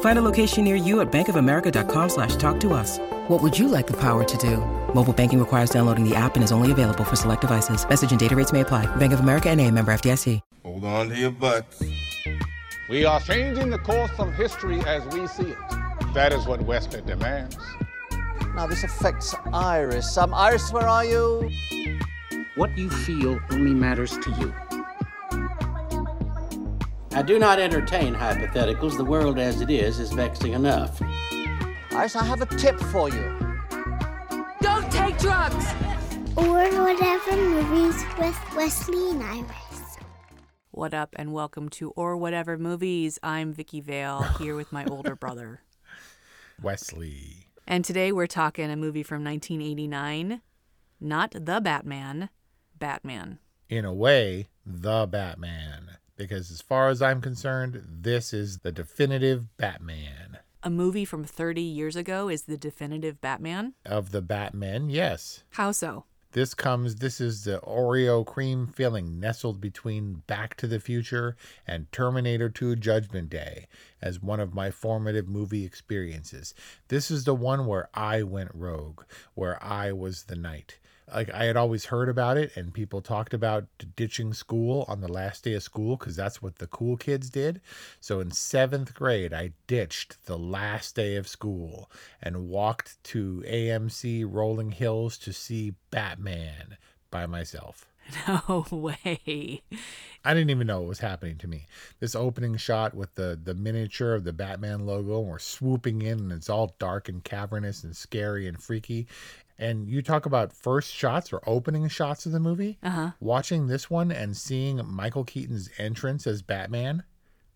Find a location near you at bankofamerica.com slash talk to us. What would you like the power to do? Mobile banking requires downloading the app and is only available for select devices. Message and data rates may apply. Bank of America and a member FDIC. Hold on to your butts. We are changing the course of history as we see it. That is what Wesley demands. Now this affects Iris. Um, Iris, where are you? What you feel only matters to you. I do not entertain hypotheticals. The world as it is is vexing enough. Iris, I have a tip for you. Don't take drugs! Or whatever movies with Wesley and Iris. What up, and welcome to Or Whatever Movies. I'm Vicki Vale here with my older brother, Wesley. And today we're talking a movie from 1989. Not The Batman, Batman. In a way, the Batman. Because as far as I'm concerned, this is the definitive Batman. A movie from 30 years ago is the definitive Batman? Of the Batman, yes. How so? This comes, this is the Oreo cream filling nestled between Back to the Future and Terminator 2 Judgment Day as one of my formative movie experiences. This is the one where I went rogue, where I was the knight. Like I had always heard about it, and people talked about ditching school on the last day of school because that's what the cool kids did. So in seventh grade, I ditched the last day of school and walked to AMC Rolling Hills to see Batman by myself. No way. I didn't even know what was happening to me. This opening shot with the the miniature of the Batman logo, and we're swooping in, and it's all dark and cavernous and scary and freaky. And you talk about first shots or opening shots of the movie. Uh-huh. Watching this one and seeing Michael Keaton's entrance as Batman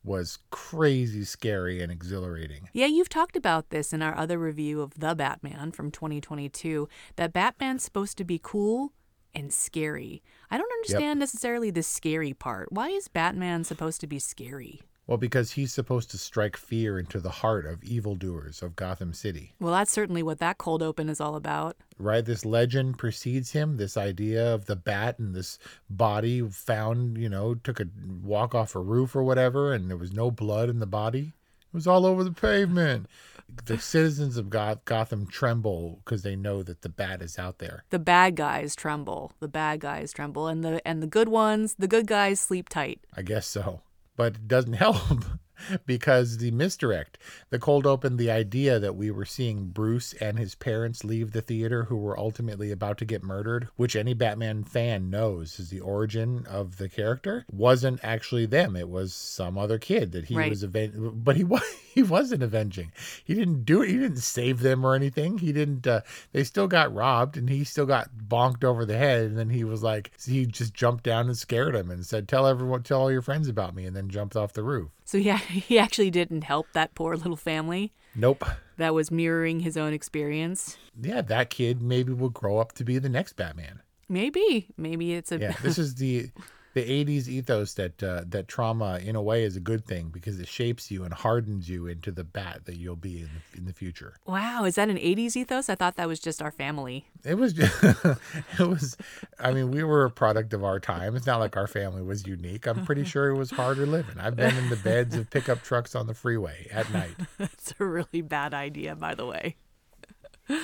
was crazy scary and exhilarating. Yeah, you've talked about this in our other review of The Batman from 2022 that Batman's supposed to be cool and scary. I don't understand yep. necessarily the scary part. Why is Batman supposed to be scary? Well, because he's supposed to strike fear into the heart of evildoers of Gotham City. Well, that's certainly what that cold open is all about. Right? This legend precedes him. This idea of the bat and this body found, you know, took a walk off a roof or whatever, and there was no blood in the body. It was all over the pavement. the citizens of Goth- Gotham tremble because they know that the bat is out there. The bad guys tremble. The bad guys tremble, and the and the good ones, the good guys sleep tight. I guess so but it doesn't help because the misdirect, the cold open, the idea that we were seeing Bruce and his parents leave the theater who were ultimately about to get murdered, which any Batman fan knows is the origin of the character, wasn't actually them. It was some other kid that he right. was avenging, but he was he wasn't avenging. He didn't do it. He didn't save them or anything. He didn't. Uh, they still got robbed, and he still got bonked over the head. And then he was like, he just jumped down and scared him and said, "Tell everyone, tell all your friends about me," and then jumped off the roof. So yeah, he actually didn't help that poor little family. Nope. That was mirroring his own experience. Yeah, that kid maybe will grow up to be the next Batman. Maybe, maybe it's a. yeah, this is the the 80s ethos that uh, that trauma in a way is a good thing because it shapes you and hardens you into the bat that you'll be in the, in the future. Wow, is that an 80s ethos? I thought that was just our family. It was just, it was I mean, we were a product of our time. It's not like our family was unique. I'm pretty sure it was harder living. I've been in the beds of pickup trucks on the freeway at night. It's a really bad idea, by the way.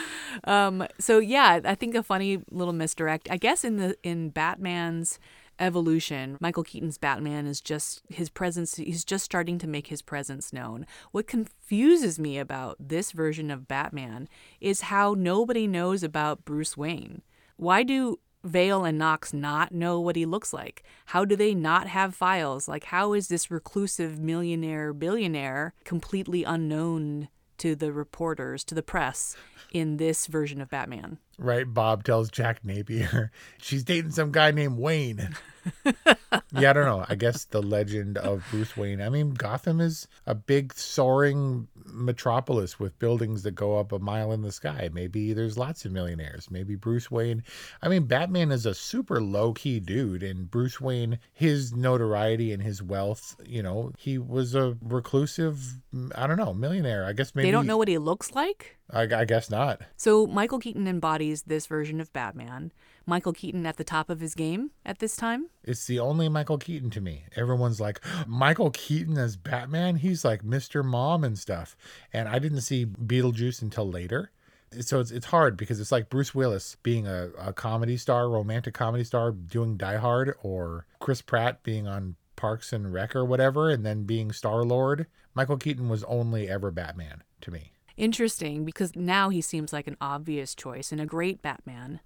Um, so yeah, I think a funny little misdirect. I guess in the in Batman's evolution, Michael Keaton's Batman is just his presence, he's just starting to make his presence known. What confuses me about this version of Batman is how nobody knows about Bruce Wayne. Why do Vale and Knox not know what he looks like? How do they not have files? Like, how is this reclusive millionaire billionaire completely unknown to the reporters, to the press in this version of Batman? Right? Bob tells Jack Napier she's dating some guy named Wayne. yeah, I don't know. I guess the legend of Bruce Wayne. I mean, Gotham is a big soaring metropolis with buildings that go up a mile in the sky. Maybe there's lots of millionaires. Maybe Bruce Wayne. I mean, Batman is a super low key dude, and Bruce Wayne, his notoriety and his wealth, you know, he was a reclusive, I don't know, millionaire. I guess maybe. They don't know what he looks like? I, I guess not. So Michael Keaton embodies this version of Batman. Michael Keaton at the top of his game at this time? It's the only Michael Keaton to me. Everyone's like, Michael Keaton as Batman? He's like Mr. Mom and stuff. And I didn't see Beetlejuice until later. So it's, it's hard because it's like Bruce Willis being a, a comedy star, romantic comedy star, doing Die Hard, or Chris Pratt being on Parks and Rec or whatever, and then being Star Lord. Michael Keaton was only ever Batman to me. Interesting because now he seems like an obvious choice and a great Batman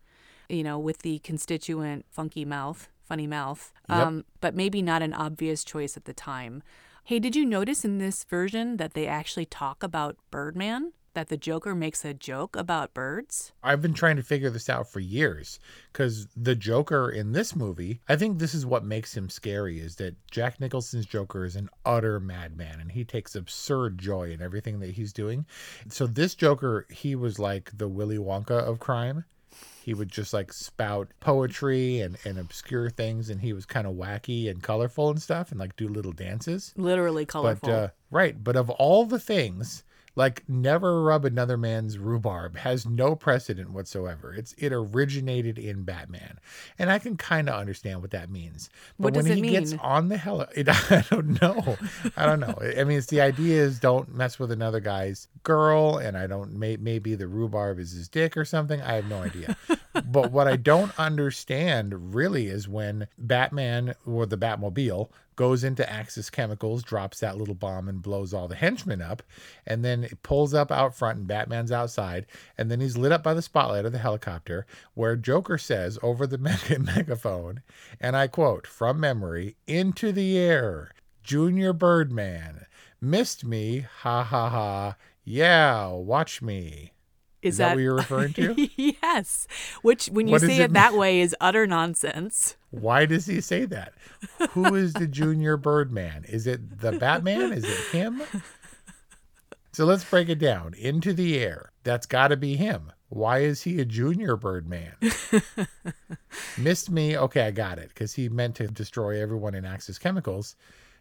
you know, with the constituent funky mouth, funny mouth, Yep. um, but maybe not an obvious choice at the time. Hey, did you notice in this version that they actually talk about Birdman? That the Joker makes a joke about birds? I've been trying to figure this out for years because the Joker in this movie, I think this is what makes him scary is that Jack Nicholson's Joker is an utter madman and he takes absurd joy in everything that he's doing. So this Joker, he was like the Willy Wonka of crime. He would just like spout poetry and, and obscure things and he was kind of wacky and colorful and stuff and like do little dances. Literally colorful. But uh, right, but of all the things, like never rub another man's rhubarb has no precedent whatsoever. It's it originated in Batman, and I can kind of understand what that means. But What when does he it gets on the hell, it, I don't know. I don't know. I mean, it's the idea is don't mess with another guy's girl, and I don't. May, maybe the rhubarb is his dick or something. I have no idea. but what I don't understand really is when Batman or the Batmobile goes into Axis Chemicals, drops that little bomb, and blows all the henchmen up, and then it pulls up out front, and Batman's outside, and then he's lit up by the spotlight of the helicopter, where Joker says over the mega- megaphone, and I quote from memory, "Into the air, Junior Birdman, missed me, ha ha ha, yeah, watch me." Is, that, what you're referring to? yes. Which, when you What say it it that way, is utter nonsense. Why does he say that? Who is the junior Birdman? Is it the Batman? Is it him? So let's break it down. Into the air. That's got to be him. Why is he a junior Birdman? Missed me. Okay, I got it. Because he meant to destroy everyone in Axis Chemicals.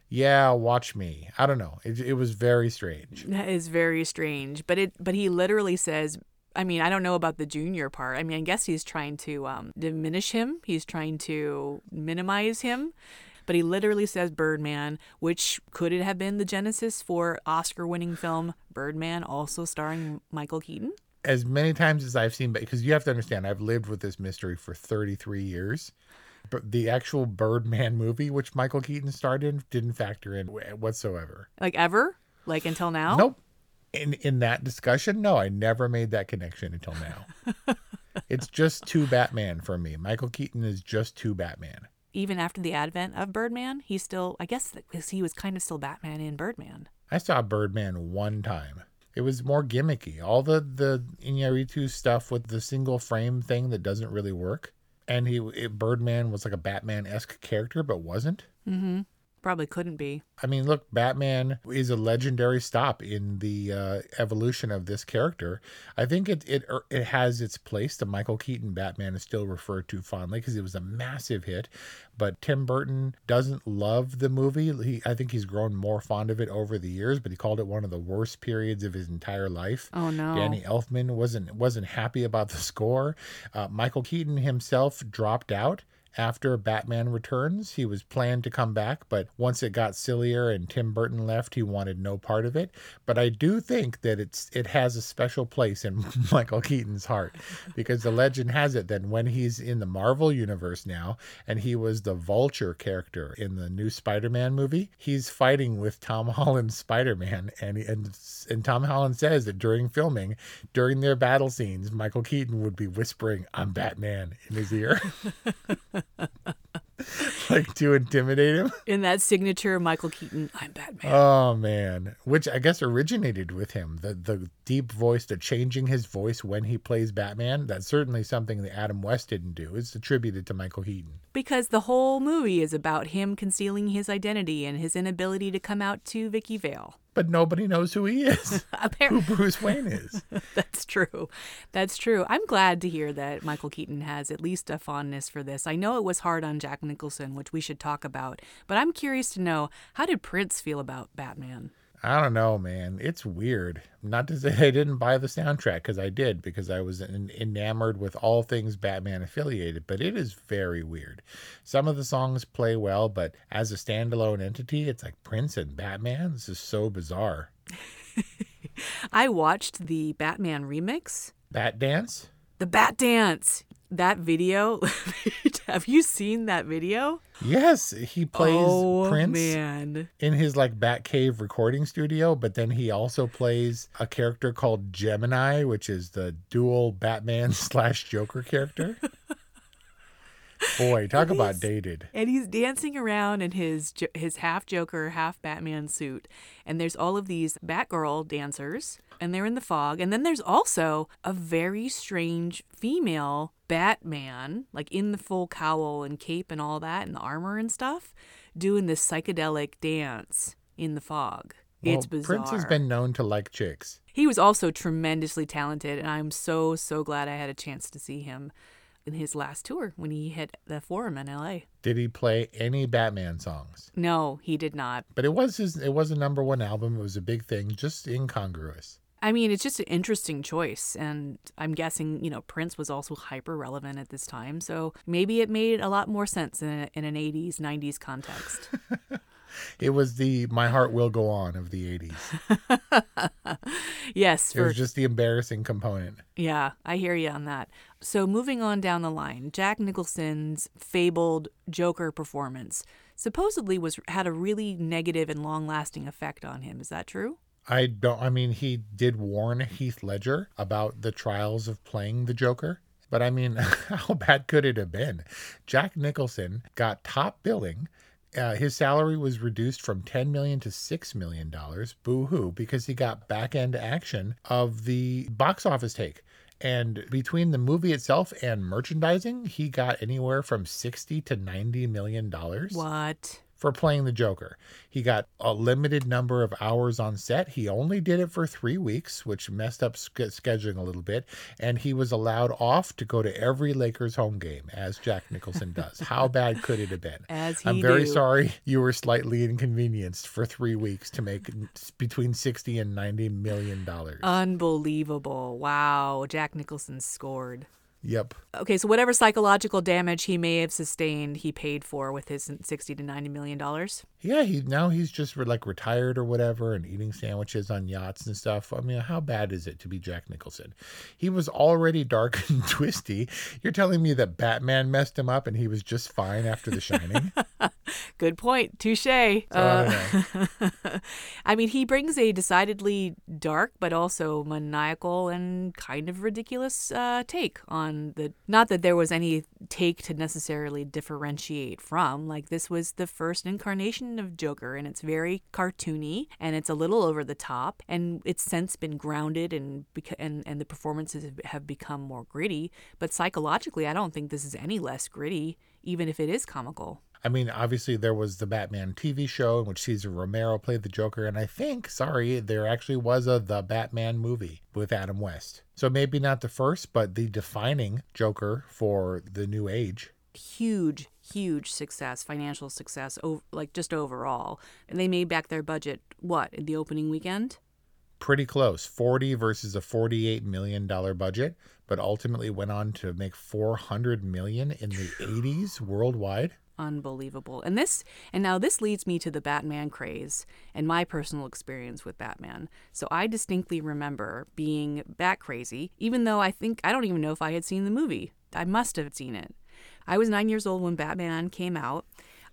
Yeah, watch me. I don't know. It, it was very strange. That is very strange. But it but he literally says I mean, I don't know about the junior part. I mean, I guess he's trying to um, diminish him. He's trying to minimize him. But he literally says Birdman, which could it have been the genesis for Oscar-winning film Birdman, also starring Michael Keaton? as many times as I've seen, because you have to understand, I've lived with this mystery for 33 years. But the actual Birdman movie, which Michael Keaton starred in, didn't factor in whatsoever. Like ever? Like until now? Nope. In in that discussion, no, I never made that connection until now. it's just too Batman for me. Michael Keaton is just too Batman. Even after the advent of Birdman, he's still I guess because he was kind of still Batman in Birdman. I saw Birdman one time. It was more gimmicky. All the the Iñárritu stuff with the single frame thing that doesn't really work. And he it, Birdman was like a Batman esque character, but wasn't. Mm-hmm. Probably couldn't be. I mean, look, Batman is a legendary stop in the uh, evolution of this character. I think it it er, it has its place. The Michael Keaton Batman is still referred to fondly because it was a massive hit. But Tim Burton doesn't love the movie. He, I think he's grown more fond of it over the years. But he called it one of the worst periods of his entire life. Oh no. Danny Elfman wasn't wasn't happy about the score. Uh, Michael Keaton himself dropped out after Batman Returns. He was planned to come back, but once it got sillier and Tim Burton left, he wanted no part of it. But I do think that it's it has a special place in Michael Keaton's heart because the legend has it that when he's in the Marvel universe now and he was the Vulture character in the new Spider-Man movie, he's fighting with Tom Holland's Spider-Man and and and Tom Holland says that during filming, during their battle scenes, Michael Keaton would be whispering, "I'm Batman" in his ear. like to intimidate him. In that signature Michael Keaton, I'm Batman. Oh man, which I guess originated with him. The the deep voice, the changing his voice when he plays Batman. That's certainly something that Adam West didn't do. It's attributed to Michael Keaton. Because the whole movie is about him concealing his identity and his inability to come out to Vicki Vale. But nobody knows who he is. who Bruce Wayne is. That's true. That's true. I'm glad to hear that Michael Keaton has at least a fondness for this. I know it was hard on Jack Nicholson, which we should talk about, but I'm curious to know how did Prince feel about Batman? I don't know, man. It's weird. Not to say I didn't buy the soundtrack because I did because I was en- enamored with all things Batman affiliated, but it is very weird. Some of the songs play well, but as a standalone entity, it's like Prince and Batman. This is so bizarre. I watched the Batman remix. Bat Dance? The Bat Dance. That video. Have you seen that video? Yes, he plays oh, Prince man. in his like Batcave recording studio, but then he also plays a character called Gemini, which is the dual Batman slash Joker character. Boy, talk about dated. And he's dancing around in his his half Joker, half Batman suit. And there's all of these Batgirl dancers, and they're in the fog. And then there's also a very strange female Batman, like in the full cowl and cape and all that, and the armor and stuff, doing this psychedelic dance in the fog. Well, it's bizarre. Prince has been known to like chicks. He was also tremendously talented, and I'm so, so glad I had a chance to see him in his last tour when he hit the Forum in LA. Did he play any Batman songs? No, he did not. But it was his it was a number 1 album. It was a big thing, just incongruous. I mean, it's just an interesting choice. And I'm guessing, you know, Prince was also hyper relevant at this time. So maybe it made a lot more sense in, a, in an 80s, 90s context. it was the My Heart Will Go On of the 80s. yes. For, it was just the embarrassing component. Yeah, I hear you on that. So moving on down the line, Jack Nicholson's fabled Joker performance supposedly was had a really negative and long-lasting effect on him. Is that true? I don't. I mean, he did warn Heath Ledger about the trials of playing the Joker. But I mean, how bad could it have been? Jack Nicholson got top billing. Uh, his salary was reduced from 10 million to 6 million dollars. Boo hoo, because he got back end action of the box office take. And between the movie itself and merchandising, he got anywhere from 60 to 90 million dollars. What? For playing the Joker. He got a limited number of hours on set. He only did it for three weeks, which messed up scheduling a little bit. And he was allowed off to go to every Lakers home game, as Jack Nicholson does. How bad could it have been? As he I'm very do. sorry you were slightly inconvenienced for three weeks to make between 60 and 90 million dollars. Unbelievable. Wow. Jack Nicholson scored. Yep. Okay, so whatever psychological damage he may have sustained, he paid for with his sixty to ninety million dollars. Yeah, he now he's just like retired or whatever, and eating sandwiches on yachts and stuff. I mean, how bad is it to be Jack Nicholson? He was already dark and twisty. You're telling me that Batman messed him up, and he was just fine after The Shining? Good point. Touche. So Uh, I, I mean, he brings a decidedly dark but also maniacal and kind of ridiculous uh, take on the. Not that there was any take to necessarily differentiate from. Like, this was the first incarnation of Joker, and it's very cartoony and it's a little over the top, and it's since been grounded and and and the performances have become more gritty. But psychologically, I don't think this is any less gritty, even if it is comical. I mean, obviously there was the Batman TV show in which Cesar Romero played the Joker, and I think, sorry, there actually was a The Batman movie with Adam West. So maybe not the first, but the defining Joker for the new age. huge huge success financial success like just overall and they made back their budget what in the opening weekend pretty close 40 versus a 48 million dollar budget but ultimately went on to make 400 million in the 80s worldwide unbelievable. And this and now this leads me to the Batman craze and my personal experience with Batman. So I distinctly remember being bat crazy, even though I think I don't even know if I had seen the movie. I must have seen it. I was 9 years old when Batman came out.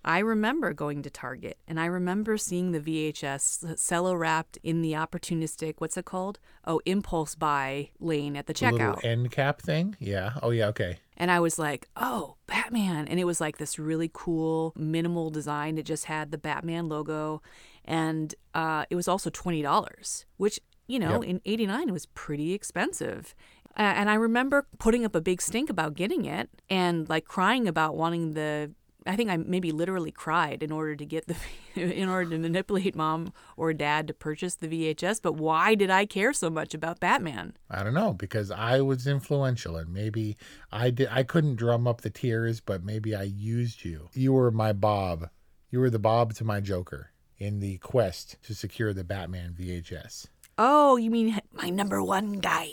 I remember going to Target and I remember seeing the VHS cello wrapped in the opportunistic, what's it called? Oh, impulse buy lane at the The little checkout. end cap thing yeah oh yeah okay And I was like, oh, Batman. And it was like this really cool, minimal design. It just had the Batman logo. And uh, it was also $20, which, you know, Yep. in 89 it was pretty expensive. Uh, and I remember putting up a big stink about getting it and like crying about wanting the. I think I maybe literally cried in order to get the, in order to manipulate mom or dad to purchase the VHS. But why did I care so much about Batman? I don't know because I was influential and maybe I did I couldn't drum up the tears but maybe I used you. You were my Bob. You were the Bob to my Joker in the quest to secure the Batman VHS. Oh, you mean my number one guy?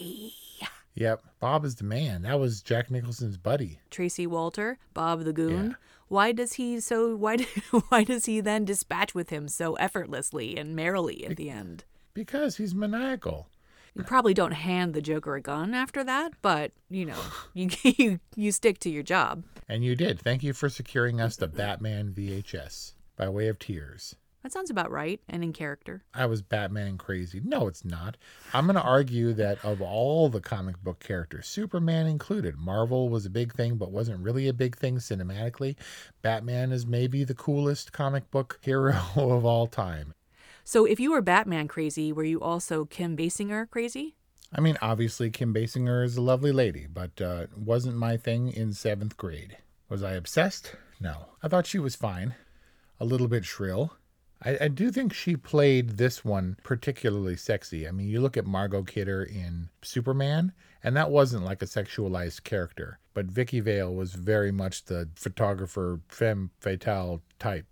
Yep, Bob is the man. That was Jack Nicholson's buddy. Tracy Walter, Bob the Goon. Yeah. Why does he so why why does he then dispatch with him so effortlessly and merrily at the end? Because he's maniacal. You probably don't hand the Joker a gun after that, but you know, you you, you stick to your job. And you did. Thank you for securing us the Batman VHS by way of tears. That sounds about right and in character. I was Batman crazy. No, it's not. I'm going to argue that of all the comic book characters, Superman included, Marvel was a big thing, but wasn't really a big thing cinematically. Batman is maybe the coolest comic book hero of all time. So if you were Batman crazy, were you also Kim Basinger crazy? I mean, obviously, Kim Basinger is a lovely lady, but uh, wasn't my thing in seventh grade. Was I obsessed? No. I thought she was fine. A little bit shrill. I, I do think she played this one particularly sexy. I mean, you look at Margot Kidder in Superman, and that wasn't like a sexualized character. But Vicki Vale was very much the photographer, femme fatale type,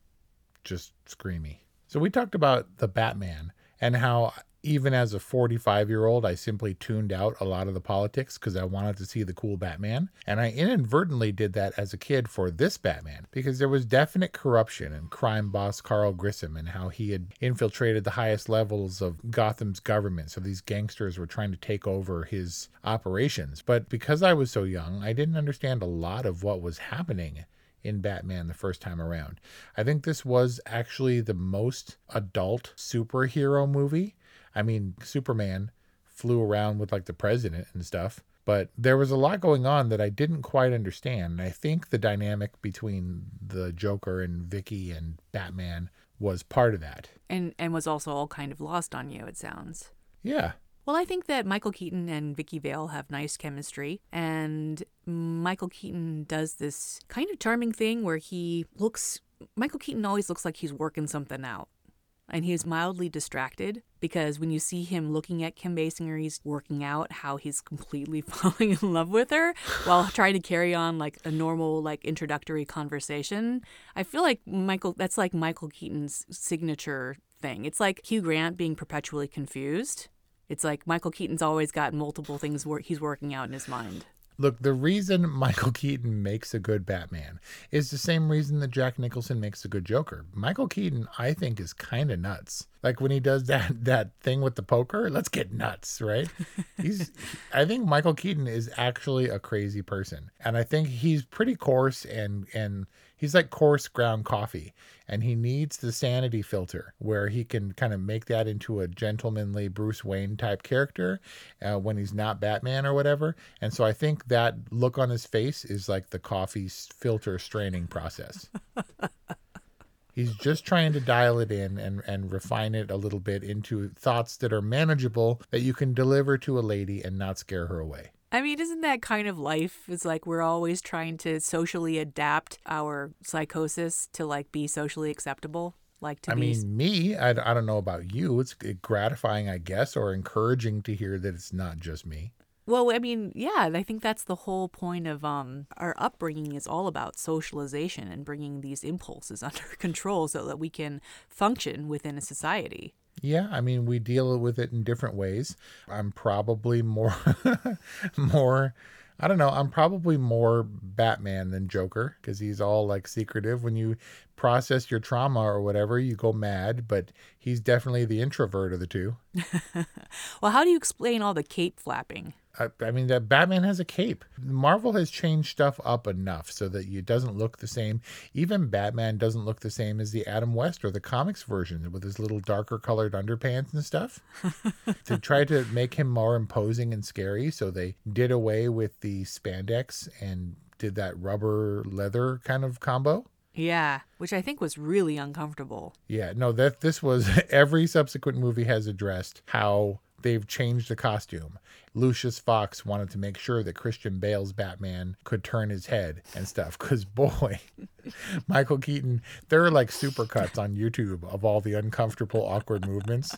just screamy. So we talked about the Batman and how even as a 45 year old, I simply tuned out a lot of the politics because I wanted to see the cool Batman. And I inadvertently did that as a kid for this Batman because there was definite corruption in crime boss Carl Grissom and how he had infiltrated the highest levels of Gotham's government. So these gangsters were trying to take over his operations. But because I was so young, I didn't understand a lot of what was happening in Batman the first time around. I think this was actually the most adult superhero movie. I mean, Superman flew around with like the president and stuff, but there was a lot going on that I didn't quite understand. And I think the dynamic between the Joker and Vicki and Batman was part of that. And and was also all kind of lost on you, it sounds. Yeah. Well, I think that Michael Keaton and Vicki Vale have nice chemistry, and Michael Keaton does this kind of charming thing where he looks. Michael Keaton always looks like he's working something out, and he's mildly distracted because when you see him looking at Kim Basinger, he's working out how he's completely falling in love with her while trying to carry on like a normal like introductory conversation. I feel like Michael. That's like Michael Keaton's signature thing. It's like Hugh Grant being perpetually confused. It's like Michael Keaton's always got multiple things wor- he's working out in his mind. Look, the reason Michael Keaton makes a good Batman is the same reason that Jack Nicholson makes a good Joker. Michael Keaton, I think, is kind of nuts. Like when he does that that thing with the poker, let's get nuts, right? He's I think Michael Keaton is actually a crazy person. And I think he's pretty coarse and and he's like coarse ground coffee and he needs the sanity filter where he can kind of make that into a gentlemanly Bruce Wayne type character uh, when he's not Batman or whatever. And so I think that look on his face is like the coffee filter straining process. He's just trying to dial it in and, and refine it a little bit into thoughts that are manageable that you can deliver to a lady and not scare her away. I mean, isn't that kind of life? It's like we're always trying to socially adapt our psychosis to like be socially acceptable. Like to I be mean, me, I, I don't know about you. It's gratifying, I guess, or encouraging to hear that it's not just me. Well, I mean, yeah, I think that's the whole point of um our upbringing is all about socialization and bringing these impulses under control so that we can function within a society. Yeah, I mean, we deal with it in different ways. I'm probably more, more, I don't know, I'm probably more Batman than Joker because he's all like secretive. When you process your trauma or whatever, you go mad, but he's definitely the introvert of the two. Well, how do you explain all the cape flapping? I, I mean, that Batman has a cape. Marvel has changed stuff up enough so that it doesn't look the same. Even Batman doesn't look the same as the Adam West or the comics version with his little darker colored underpants and stuff. to try to make him more imposing and scary, so they did away with the spandex and did that rubber leather kind of combo. Yeah, which I think was really uncomfortable. Yeah, no, that this was every subsequent movie has addressed how they've changed the costume. Lucius Fox wanted to make sure that Christian Bale's Batman could turn his head and stuff. Because boy, Michael Keaton, there are like supercuts on YouTube of all the uncomfortable, awkward movements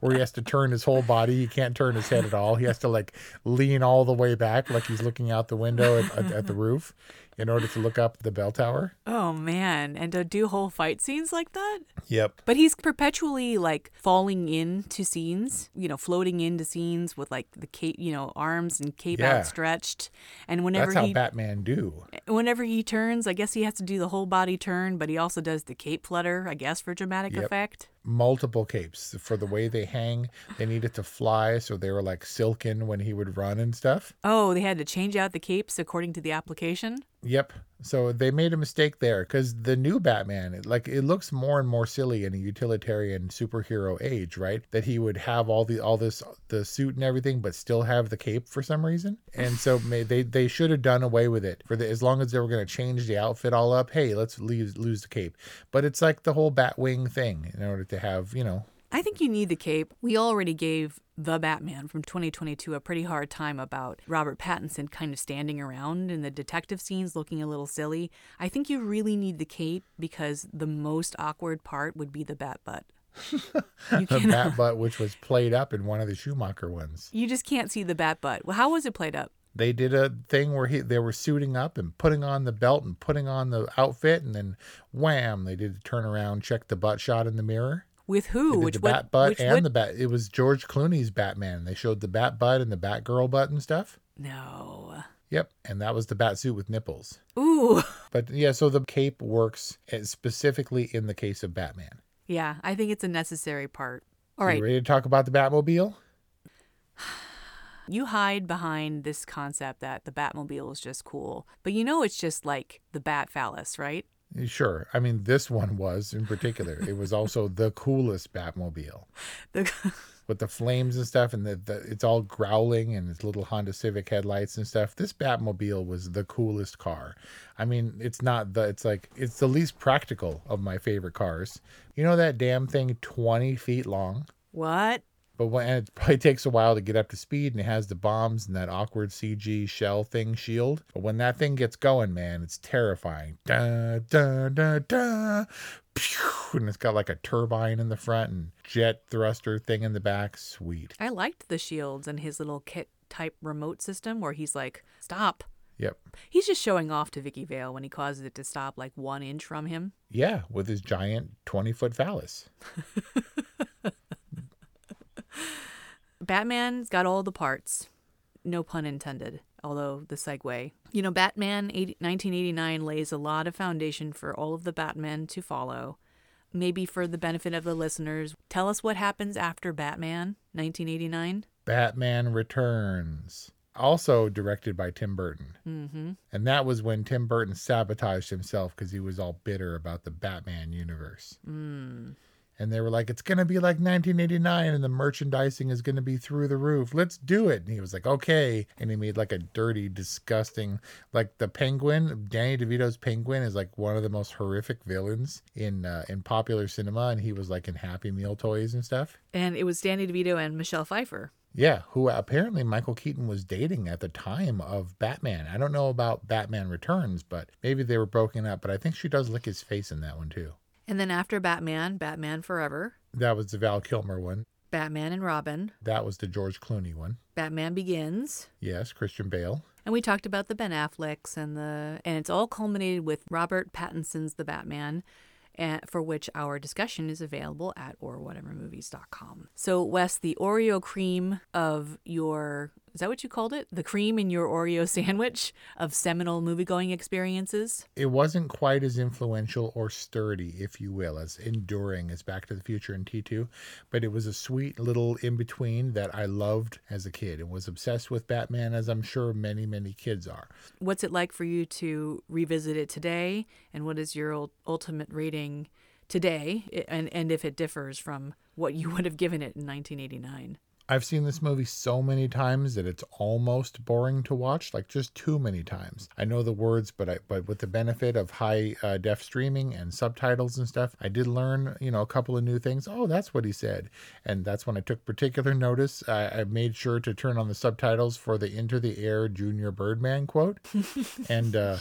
where he has to turn his whole body. He can't turn his head at all. He has to like lean all the way back, like he's looking out the window at, at, at the roof in order to look up the bell tower. Oh man, and to do whole fight scenes like that? Yep. But he's perpetually like falling into scenes, you know, floating into scenes with like the cape, you know, arms and cape Yeah. outstretched. And whenever That's how he Batman do. whenever he turns, I guess he has to do the whole body turn, but he also does the cape flutter, I guess, for dramatic Yep. effect. Multiple capes for the way they hang. They needed to fly, so they were like silken when he would run and stuff. Oh, they had to change out the capes according to the application. Yep. So they made a mistake there because the new Batman, like it looks more and more silly in a utilitarian superhero age, right? That he would have all the all this the suit and everything, but still have the cape for some reason. And so may, they they should have done away with it for the as long as they were going to change the outfit all up. Hey, let's lose lose the cape. But it's like the whole Batwing thing in order to have you know I think you need the cape. We already gave the Batman from 2022 a pretty hard time about Robert Pattinson kind of standing around in the detective scenes looking a little silly. I think you really need the cape because the most awkward part would be the bat butt. The bat butt, which was played up in one of the Schumacher ones. You just can't see the bat butt. Well, how was it played up? They did a thing where he they were suiting up and putting on the belt and putting on the outfit, and then wham, they did the turn around, check the butt shot in the mirror. With who? Which the bat butt which and the bat. It was George Clooney's Batman. They showed the bat butt and the bat girl butt and stuff. No. Yep, and that was the bat suit with nipples. Ooh. But yeah, so the cape works eh, specifically in the case of Batman. Yeah, I think it's a necessary part. All You right. ready to talk about the Batmobile? You hide behind this concept that the Batmobile is just cool, but you know it's just like the Bat phallus, right? Sure. I mean, this one was in particular. it was also the coolest Batmobile. The, with the flames and stuff, and the, the it's all growling and its little Honda Civic headlights and stuff. This Batmobile was the coolest car. I mean, it's not the it's like it's the least practical of my favorite cars. You know that damn thing, twenty feet long. what? But when it probably takes a while to get up to speed, and it has the bombs and that awkward CG shell thing shield. But when that thing gets going, man, it's terrifying. Da da da da. And it's got like a turbine in the front and jet thruster thing in the back. Sweet. I liked the shields and his little kit type remote system where he's like, stop. Yep. He's just showing off to Vicki Vale when he causes it to stop like one inch from him. Yeah, with his giant twenty foot phallus. Batman's got all the parts. No pun intended, although the segue. You know, Batman 80, 1989 lays a lot of foundation for all of the Batmen to follow. Maybe for the benefit of the listeners, tell us what happens after Batman 1989. Batman Returns. Also directed by Tim Burton. Mm-hmm. And that was when Tim Burton sabotaged himself because he was all bitter about the Batman universe. Mm. And they were like, it's going to be like 1989 and the merchandising is going to be through the roof. Let's do it. And he was like, okay. And he made like a dirty, disgusting, like the penguin, Danny DeVito's penguin is like one of the most horrific villains in uh, in popular cinema. And he was like in Happy Meal toys and stuff. And it was Danny DeVito and Michelle Pfeiffer. Yeah, who apparently Michael Keaton was dating at the time of Batman. I don't know about Batman Returns, but maybe they were broken up. But I think she does lick his face in that one too. And then after Batman, Batman Forever, That was the Val Kilmer one. Batman and Robin, That was the George Clooney one. Batman Begins. Yes, Christian Bale. And we talked about the Ben Afflecks and the and it's all culminated with Robert Pattinson's The Batman. and for which our discussion is available at orwhatevermovies.com. So, Wes, the Oreo cream of your is that what you called it? The cream in your Oreo sandwich of seminal movie going experiences? It wasn't quite as influential or sturdy, if you will, as enduring as Back to the Future and T2, but it was a sweet little in between that I loved as a kid and was obsessed with Batman, as I'm sure many, many kids are. What's it like for you to revisit it today? And what is your ultimate rating today? And, and if it differs from what you would have given it in 1989? I've seen this movie so many times that it's almost boring to watch, like just too many times. I know the words, but I but with the benefit of high uh, def streaming and subtitles and stuff, I did learn you know a couple of new things. Oh, that's what he said, and that's when I took particular notice. I, I made sure to turn on the subtitles for the "Into the Air" Junior Birdman quote, and. uh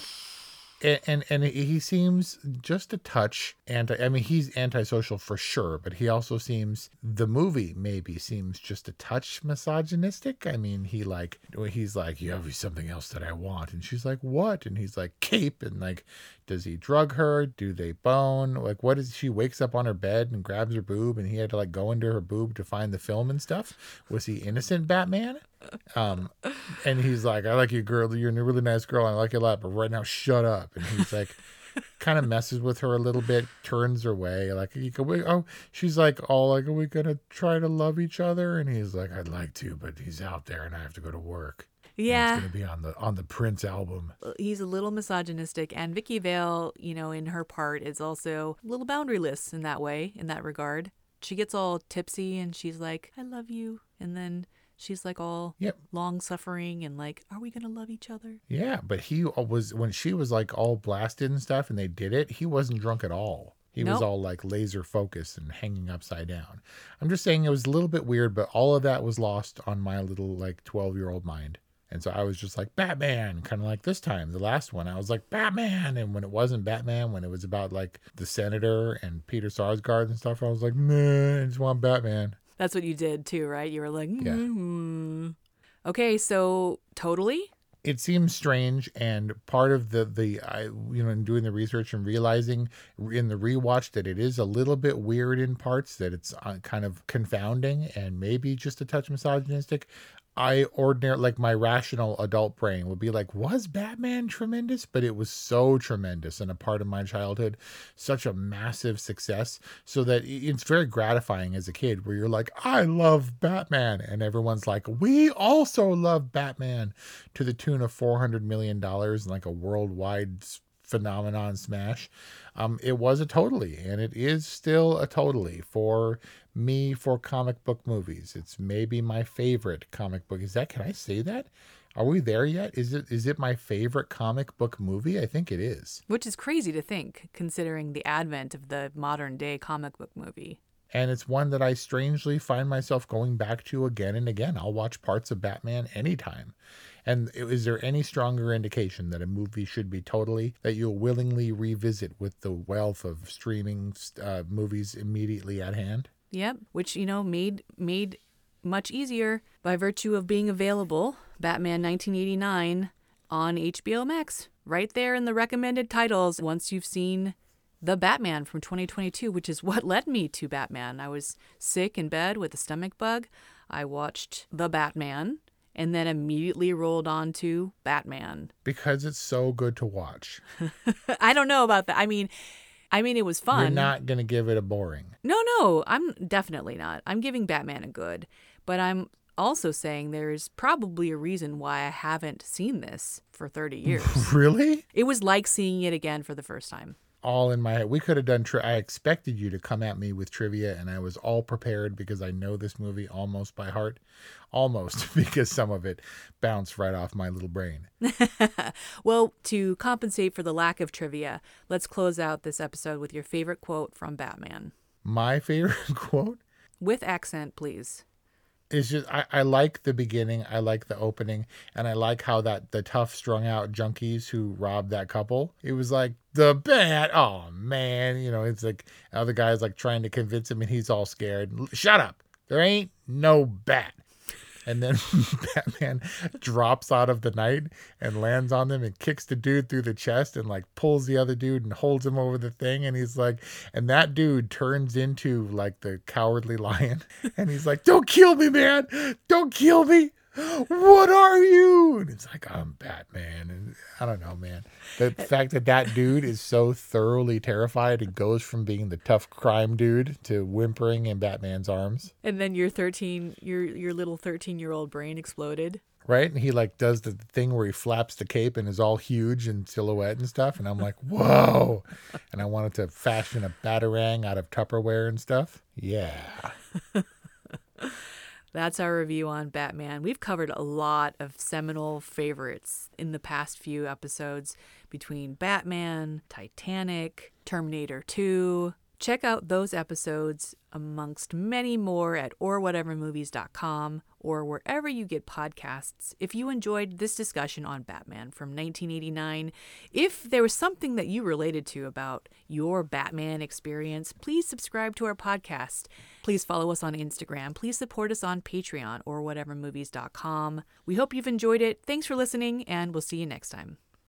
and, and he seems just a touch anti i mean he's antisocial for sure but he also seems the movie maybe seems just a touch misogynistic. I mean he like he's like you have something else that i want. And she's like what? And he's like cape. And like does he drug her? Do they bone? Like what is she wakes up on her bed and grabs her boob and he had to like go into her boob to find the film and stuff? Was he innocent batman um, and he's like, I like you, girl. You're a really nice girl. I like you a lot, but right now, shut up. And he's like, kind of messes with her a little bit, turns her away. Like, we, oh, she's like, all like, are we gonna try to love each other? And he's like, I'd like to, but he's out there, and I have to go to work. Yeah, and it's gonna be on the on the Prince album. He's a little misogynistic, and Vicki Vale, you know, in her part, is also a little boundaryless in that way, in that regard. She gets all tipsy, and she's like, "I love you," and then she's like all yep. long suffering and like, are we gonna love each other? Yeah, but he uh, was when she was like all blasted and stuff, and they did it. He wasn't drunk at all. He nope. was all like laser focused and hanging upside down. I'm just saying it was a little bit weird, but all of that was lost on my little like 12 year old mind. And so I was just like Batman, kind of like this time. The last one, I was like Batman, and when it wasn't Batman, when it was about like the senator and Peter Sarsgaard and stuff, I was like, nah, I just want Batman. That's what you did too, right? You were like, mm-hmm. yeah. Okay, so totally. It seems strange, and part of the the I you know in doing the research and realizing in the rewatch that it is a little bit weird in parts, that it's uh, kind of confounding and maybe just a touch misogynistic. I ordinary like my rational adult brain would be like, was Batman tremendous? But it was so tremendous and a part of my childhood, such a massive success. So that it's very gratifying as a kid where you're like, I love Batman. And everyone's like, we also love Batman to the tune of $400 million and like a worldwide phenomenon smash. Um, it was a totally, and it is still a totally for me for comic book movies. It's maybe my favorite comic book. Is that can I say that? Are we there yet? Is it is it my favorite comic book movie? I think it is. Which is crazy to think considering the advent of the modern day comic book movie. And it's one that I strangely find myself going back to again and again. I'll watch parts of Batman anytime. And is there any stronger indication that a movie should be totally that you'll willingly revisit with the wealth of streaming uh, movies immediately at hand? Yep, which you know made made much easier by virtue of being available. Batman 1989 on HBO Max, right there in the recommended titles. Once you've seen the Batman from 2022, which is what led me to Batman. I was sick in bed with a stomach bug. I watched The Batman and then immediately rolled on to Batman. Because it's so good to watch. I don't know about that. I mean, I mean it was fun. You're not going to give it a boring. No, no, I'm definitely not. I'm giving Batman a good, but I'm also saying there's probably a reason why I haven't seen this for 30 years. really? It was like seeing it again for the first time all in my head. We could have done. Tri- I expected you to come at me with trivia, and I was all prepared because I know this movie almost by heart, almost because some of it bounced right off my little brain. well, to compensate for the lack of trivia, let's close out this episode with your favorite quote from Batman. My favorite quote, with accent, please it's just I, I like the beginning i like the opening and i like how that the tough strung out junkies who robbed that couple it was like the bat oh man you know it's like other guy's like trying to convince him and he's all scared. Shut up. There ain't no bat and then Batman drops out of the night and lands on them and kicks the dude through the chest and like pulls the other dude and holds him over the thing. And he's like and that dude turns into like the cowardly lion. And he's like don't kill me man! Don't kill me what are you and it's like i'm batman and i don't know man the uh, fact that that dude is so thoroughly terrified and goes from being the tough crime dude to whimpering in batman's arms And then your 13, your your little 13 year old brain exploded. right? And he like does the thing where he flaps the cape and is all huge and silhouette and stuff. And I'm like, whoa. And I wanted to fashion a batarang out of Tupperware and stuff. Yeah. That's our review on Batman. We've covered a lot of seminal favorites in the past few episodes between Batman, Titanic, Terminator 2. Check out those episodes amongst many more at orwhatevermovies.com or wherever you get podcasts. If you enjoyed this discussion on Batman from 1989, if there was something that you related to about your Batman experience, please subscribe to our podcast. Please follow us on Instagram. Please support us on Patreon or whatevermovies.com. We hope you've enjoyed it. Thanks for listening, and we'll see you next time.